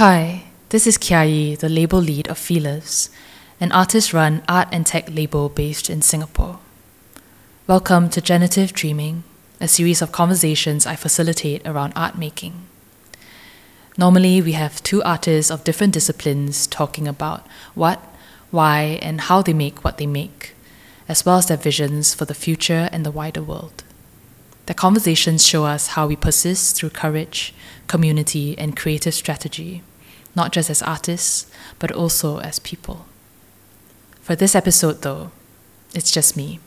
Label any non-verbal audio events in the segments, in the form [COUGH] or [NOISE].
Hi, this is Kia Yee, the label lead of Feelers, an artist run art and tech label based in Singapore. Welcome to Generative Dreaming, a series of conversations I facilitate around art making. Normally, we have two artists of different disciplines talking about what, why, and how they make what they make, as well as their visions for the future and the wider world. The conversations show us how we persist through courage, community, and creative strategy, not just as artists, but also as people. For this episode, though, it's just me.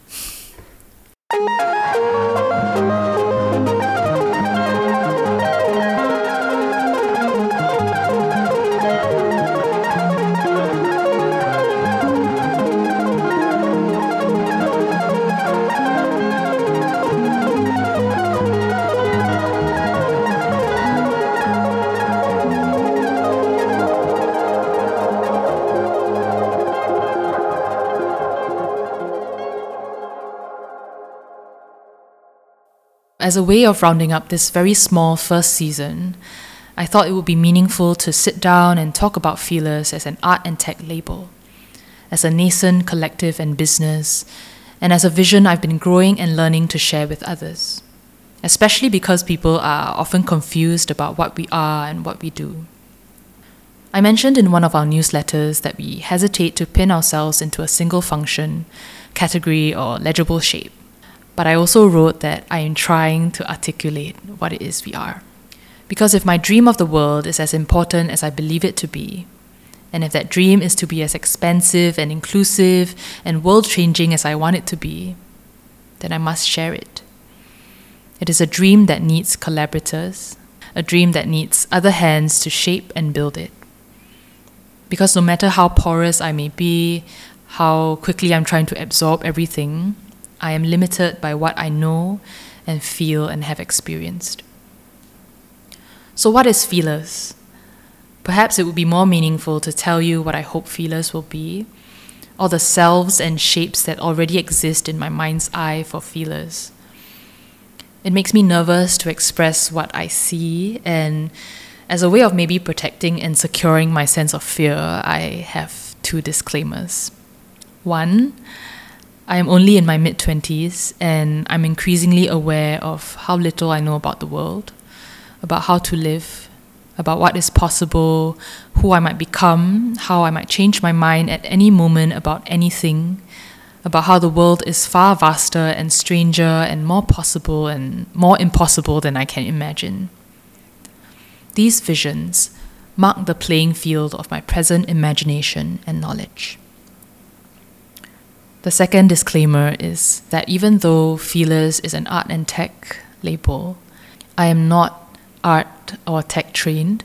As a way of rounding up this very small first season, I thought it would be meaningful to sit down and talk about Feelers as an art and tech label, as a nascent collective and business, and as a vision I've been growing and learning to share with others, especially because people are often confused about what we are and what we do. I mentioned in one of our newsletters that we hesitate to pin ourselves into a single function, category, or legible shape. But I also wrote that I am trying to articulate what it is we are. Because if my dream of the world is as important as I believe it to be, and if that dream is to be as expansive and inclusive and world changing as I want it to be, then I must share it. It is a dream that needs collaborators, a dream that needs other hands to shape and build it. Because no matter how porous I may be, how quickly I'm trying to absorb everything, I am limited by what I know and feel and have experienced. So, what is feelers? Perhaps it would be more meaningful to tell you what I hope feelers will be, or the selves and shapes that already exist in my mind's eye for feelers. It makes me nervous to express what I see, and as a way of maybe protecting and securing my sense of fear, I have two disclaimers. One, I am only in my mid 20s and I'm increasingly aware of how little I know about the world, about how to live, about what is possible, who I might become, how I might change my mind at any moment about anything, about how the world is far vaster and stranger and more possible and more impossible than I can imagine. These visions mark the playing field of my present imagination and knowledge. The second disclaimer is that even though Feelers is an art and tech label, I am not art or tech trained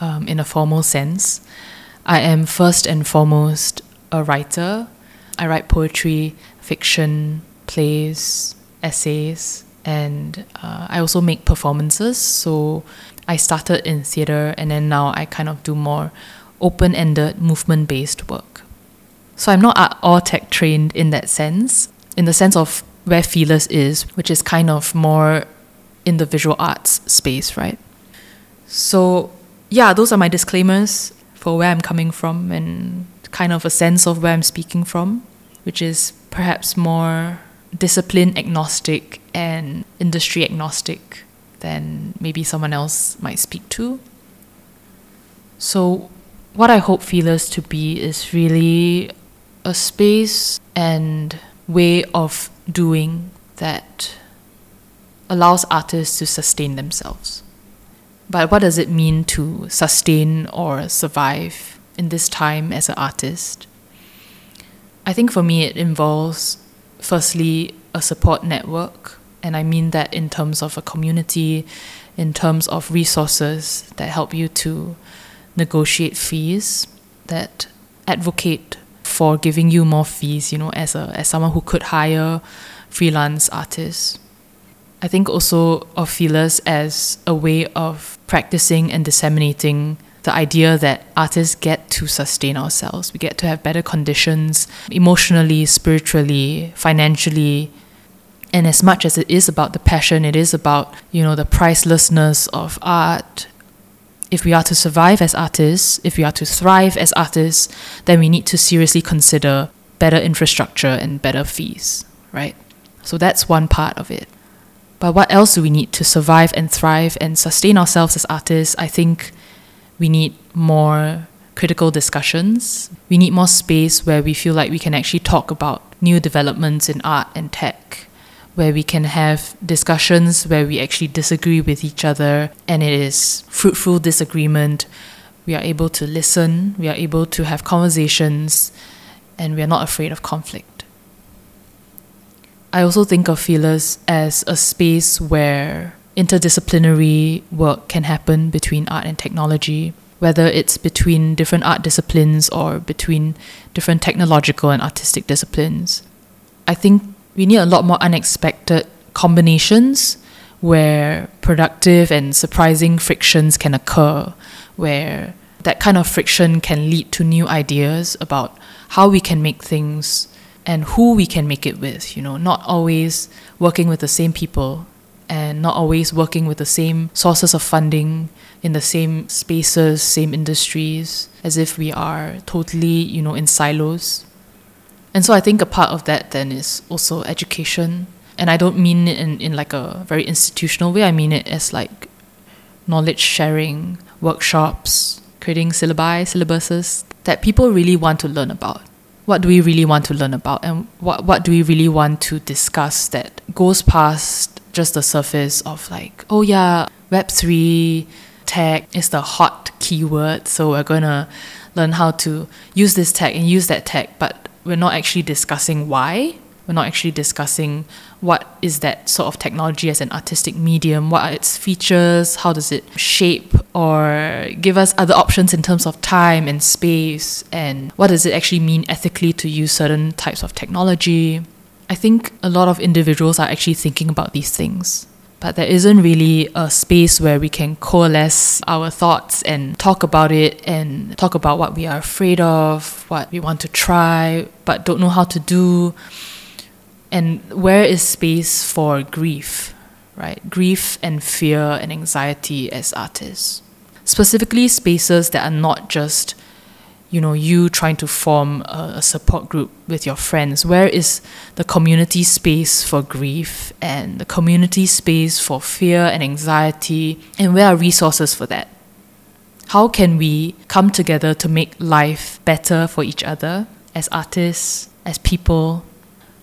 um, in a formal sense. I am first and foremost a writer. I write poetry, fiction, plays, essays, and uh, I also make performances. So I started in theatre and then now I kind of do more open ended, movement based work. So I'm not art or tech trained in that sense, in the sense of where Feelers is, which is kind of more in the visual arts space, right? So yeah, those are my disclaimers for where I'm coming from and kind of a sense of where I'm speaking from, which is perhaps more discipline agnostic and industry agnostic than maybe someone else might speak to. So, what I hope Feelers to be is really a space and way of doing that allows artists to sustain themselves. But what does it mean to sustain or survive in this time as an artist? I think for me, it involves firstly a support network, and I mean that in terms of a community, in terms of resources that help you to negotiate fees, that advocate for giving you more fees, you know, as a as someone who could hire freelance artists. I think also of feelers as a way of practicing and disseminating the idea that artists get to sustain ourselves. We get to have better conditions emotionally, spiritually, financially. And as much as it is about the passion, it is about, you know, the pricelessness of art. If we are to survive as artists, if we are to thrive as artists, then we need to seriously consider better infrastructure and better fees, right? So that's one part of it. But what else do we need to survive and thrive and sustain ourselves as artists? I think we need more critical discussions. We need more space where we feel like we can actually talk about new developments in art and tech, where we can have discussions where we actually disagree with each other and it is fruitful disagreement. We are able to listen, we are able to have conversations, and we are not afraid of conflict. I also think of Feelers as a space where interdisciplinary work can happen between art and technology, whether it's between different art disciplines or between different technological and artistic disciplines. I think we need a lot more unexpected combinations where productive and surprising frictions can occur, where that kind of friction can lead to new ideas about how we can make things and who we can make it with, you know, not always working with the same people and not always working with the same sources of funding in the same spaces, same industries, as if we are totally, you know, in silos. And so I think a part of that then is also education. And I don't mean it in, in like a very institutional way, I mean it as like knowledge sharing, workshops, creating syllabi, syllabuses that people really want to learn about. What do we really want to learn about? And what, what do we really want to discuss that goes past just the surface of like, oh yeah, Web3 tech is the hot keyword, so we're gonna learn how to use this tech and use that tech, but we're not actually discussing why. We're not actually discussing what is that sort of technology as an artistic medium, what are its features, how does it shape or give us other options in terms of time and space, and what does it actually mean ethically to use certain types of technology. I think a lot of individuals are actually thinking about these things but there isn't really a space where we can coalesce our thoughts and talk about it and talk about what we are afraid of, what we want to try but don't know how to do. And where is space for grief, right? Grief and fear and anxiety as artists. Specifically, spaces that are not just you know you trying to form a, a, support group with your friends where is the community space for grief and the community space for fear and anxiety and where are resources for that? How can we come together to make life better for each other as artists as people?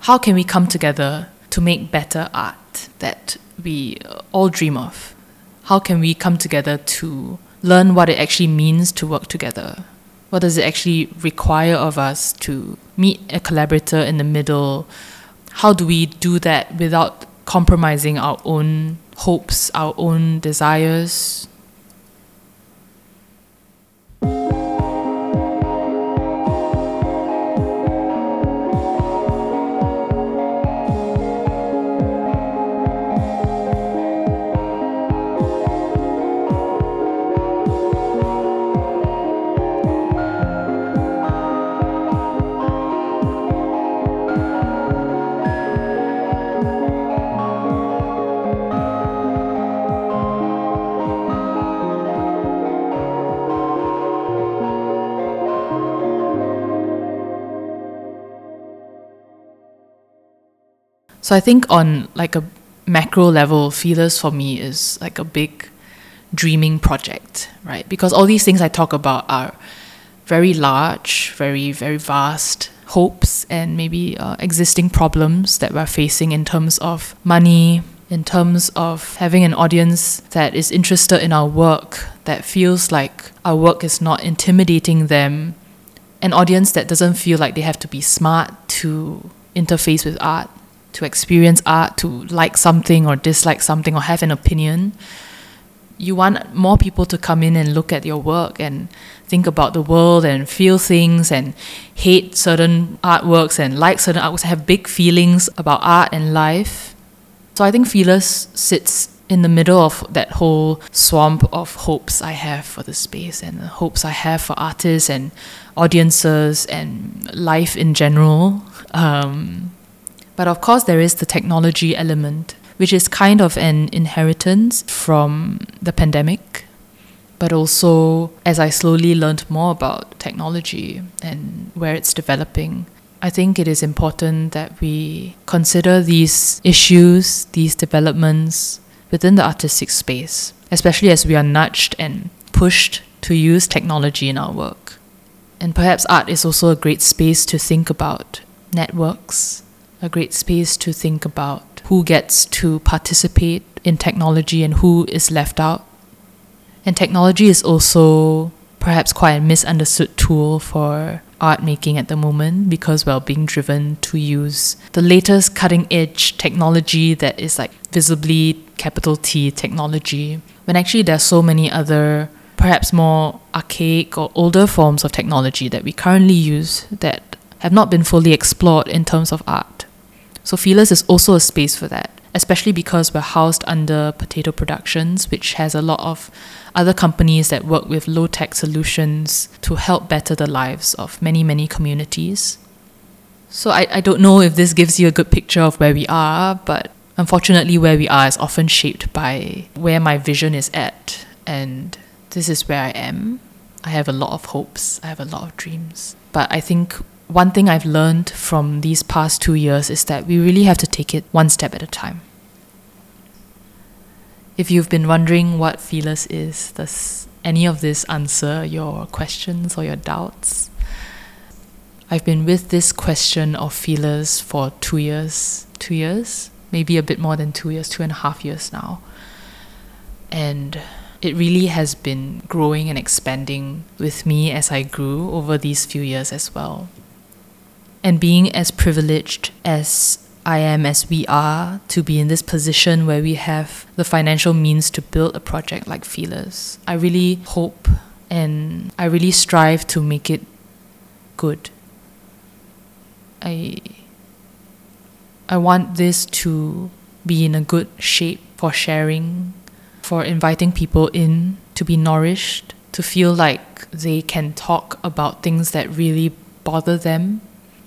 How can we come together to make better art that we all dream of? How can we come together to learn what it actually means to work together what does it actually require of us to meet a collaborator in the middle? How do we do that without compromising our own hopes, our own desires? So I think on like a macro level, feelers for me is like a big dreaming project, right? Because all these things I talk about are very large, very, very vast hopes and maybe uh, existing problems that we're facing in terms of money, in terms of having an audience that is interested in our work, that feels like our work is not intimidating them, an audience that doesn't feel like they have to be smart to interface with art to experience art, to like something or dislike something or have an opinion. You want more people to come in and look at your work and think about the world and feel things and hate certain artworks and like certain artworks, have big feelings about art and life. So I think Feelers sits in the middle of that whole swamp of hopes I have for the space and the hopes I have for artists and audiences and life in general. Um, but of course, there is the technology element, which is kind of an inheritance from the pandemic. but also as I slowly learned more about technology and where it's developing, I think it is important that we consider these issues, these developments within the artistic space, especially as we are nudged and pushed to use technology in our work. And perhaps art is also a great space to think about networks, a great space to think about who gets to participate in technology and who is left out. And technology is also perhaps quite a misunderstood tool for art making at the moment because we're being driven to use the latest cutting edge technology that is like visibly capital T technology when actually there's so many other perhaps more archaic or older forms of technology that we currently use that have not been fully explored in terms of art. So Feelers is also a space for that, especially because we're housed under Potato Productions, which has a lot of other companies that work with low tech solutions to help better the lives of many, many communities. So I, I don't know if this gives you a good picture of where we are, but unfortunately, where we are is often shaped by where my vision is at. And this is where I am. I have a lot of hopes, I have a lot of dreams. But I think one thing I've learned from these past two years is that we really have to take it one step at a time. If you've been wondering what Feelers is, does any of this answer your questions or your doubts? I've been with this question of Feelers for two years, two years, maybe a bit more than two years, two and a half years now. And it really has been growing and expanding with me as I grew over these few years as well. And being as privileged as I am, as we are, to be in this position where we have the financial means to build a project like Feelers, I really hope and I really strive to make it good. I I want this to be in a good shape for sharing, for inviting people in to be nourished, to feel like they can talk about things that really bother them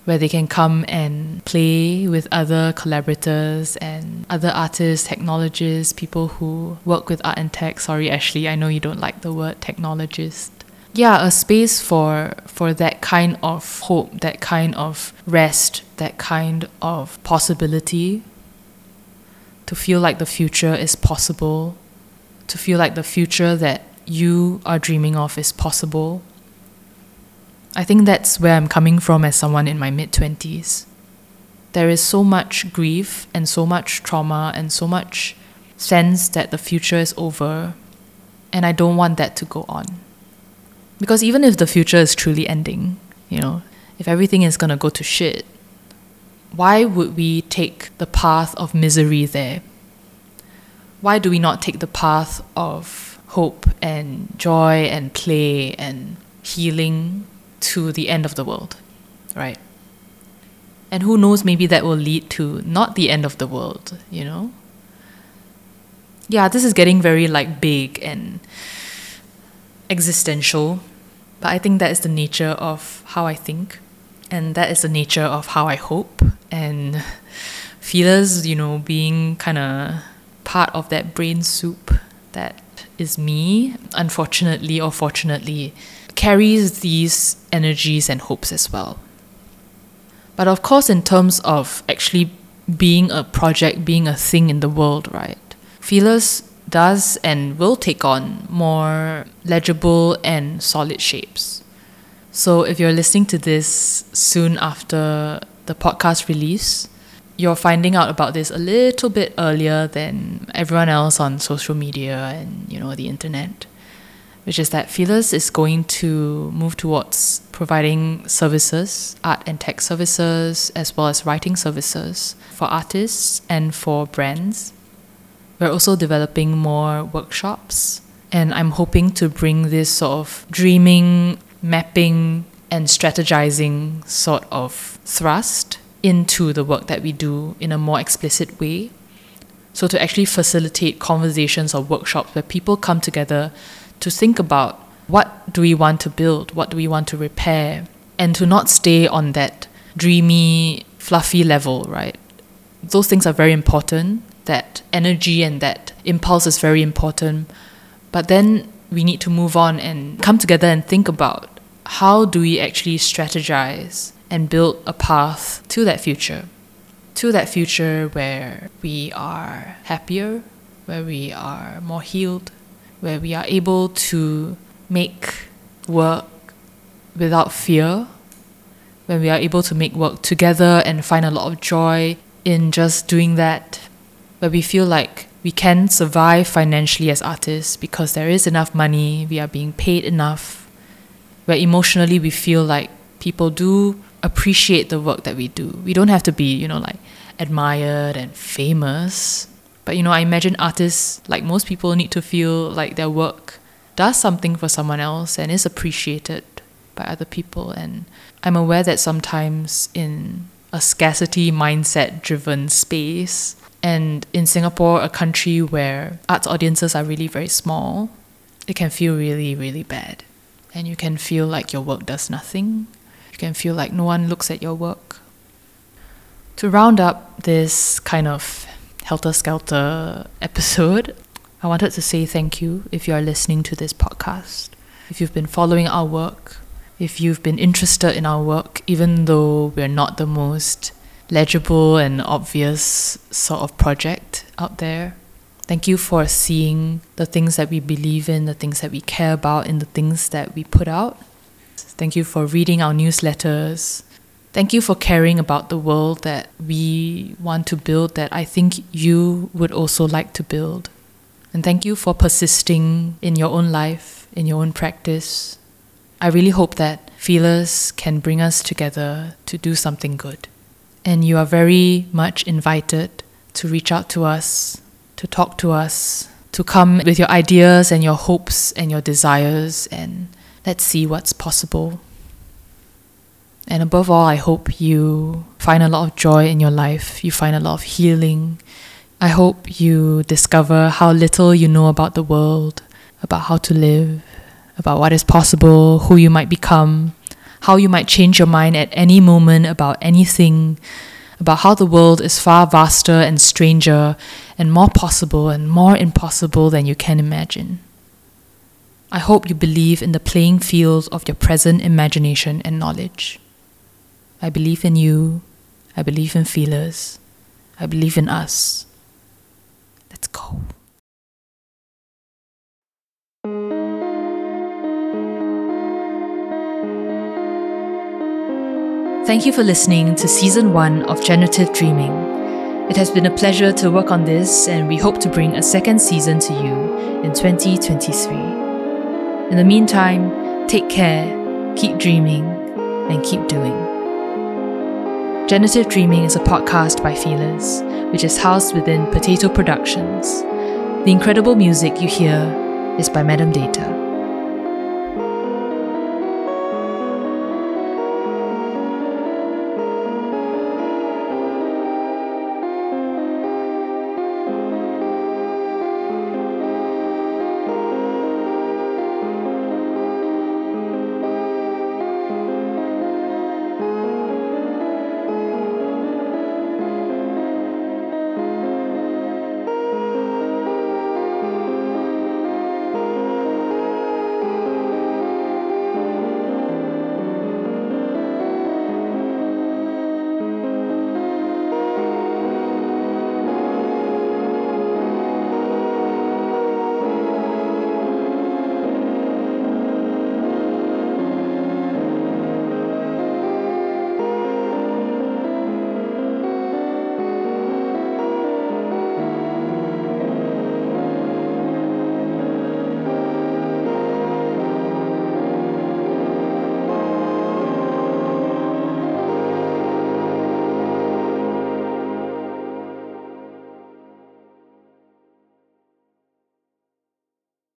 where they can come and play with other collaborators and other artists, technologists, people who work with art and tech. Sorry, Ashley, I know you don't like the word technologist. Yeah, a space for for that kind of hope, that kind of rest, that kind of possibility. To feel like the future is possible, to feel like the future that you are dreaming of is possible I think that's where I'm coming from as someone in my mid 20s. There is so much grief and so much trauma and so much sense that the future is over, and I don't want that to go on. Because even if the future is truly ending, you know, if everything is gonna go to shit, why would we take the path of misery there? Why do we not take the path of hope and joy and play and healing to the end of the world, right? And who knows, maybe that will lead to not the end of the world, you know? Yeah, this is getting very like big and existential, but I think that is the nature of how I think, and that is the nature of how I hope. And [LAUGHS] feelers, you know, being kind of part of that brain soup that is me, unfortunately or fortunately, carries these energies and hopes as well. But of course, in terms of actually being a project, being a thing in the world, right? Feelers does and will take on more legible and solid shapes. So if you're listening to this soon after the podcast release, you're finding out about this a little bit earlier than everyone else on social media and you know the internet which is that Feelers is going to move towards providing services, art and tech services, as well as writing services for artists and for brands. We're also developing more workshops, and I'm hoping to bring this sort of dreaming, mapping, and strategizing sort of thrust into the work that we do in a more explicit way. So, to actually facilitate conversations or workshops where people come together to think about what do we want to build, what do we want to repair, and to not stay on that dreamy, fluffy level, right? Those things are very important. That energy and that impulse is very important. But then we need to move on and come together and think about how do we actually strategize and build a path to that future to that future where we are happier, where we are more healed, where we are able to make work without fear, when we are able to make work together and find a lot of joy in just doing that, where we feel like we can survive financially as artists because there is enough money, we are being paid enough, where emotionally we feel like people do appreciate the work that we do. We don't have to be, you know, like admired and famous. But you know, I imagine artists, like most people, need to feel like their work does something for someone else and is appreciated by other people. And I'm aware that sometimes in a scarcity mindset driven space, and in Singapore, a country where arts audiences are really very small, it can feel really, really bad. And you can feel like your work does nothing. You can feel like no one looks at your work. To round up this kind of helter skelter episode, I wanted to say thank you if you are listening to this podcast. If you've been following our work, if you've been interested in our work, even though we're not the most legible and obvious sort of project out there. Thank you for seeing the things that we believe in, the things that we care about, and the things that we put out. Thank you for reading our newsletters, Thank you for caring about the world that we want to build, that I think you would also like to build. And thank you for persisting in your own life, in your own practice. I really hope that Feelers can bring us together to do something good. And you are very much invited to reach out to us, to talk to us, to come with your ideas and your hopes and your desires, and let's see what's possible. And above all, I hope you find a lot of joy in your life, you find a lot of healing. I hope you discover how little you know about the world, about how to live, about what is possible, who you might become, how you might change your mind at any moment about anything, about how the world is far vaster and stranger and more possible and more impossible than you can imagine. I hope you believe in the playing field of your present imagination and knowledge. I believe in you. I believe in feelers. I believe in us. Let's go. Thank you for listening to season one of Generative Dreaming. It has been a pleasure to work on this, and we hope to bring a second season to you in 2023. In the meantime, take care, keep dreaming, and keep doing. Generative Dreaming is a podcast by Feelers, which is housed within Potato Productions. The incredible music you hear is by Madam Data.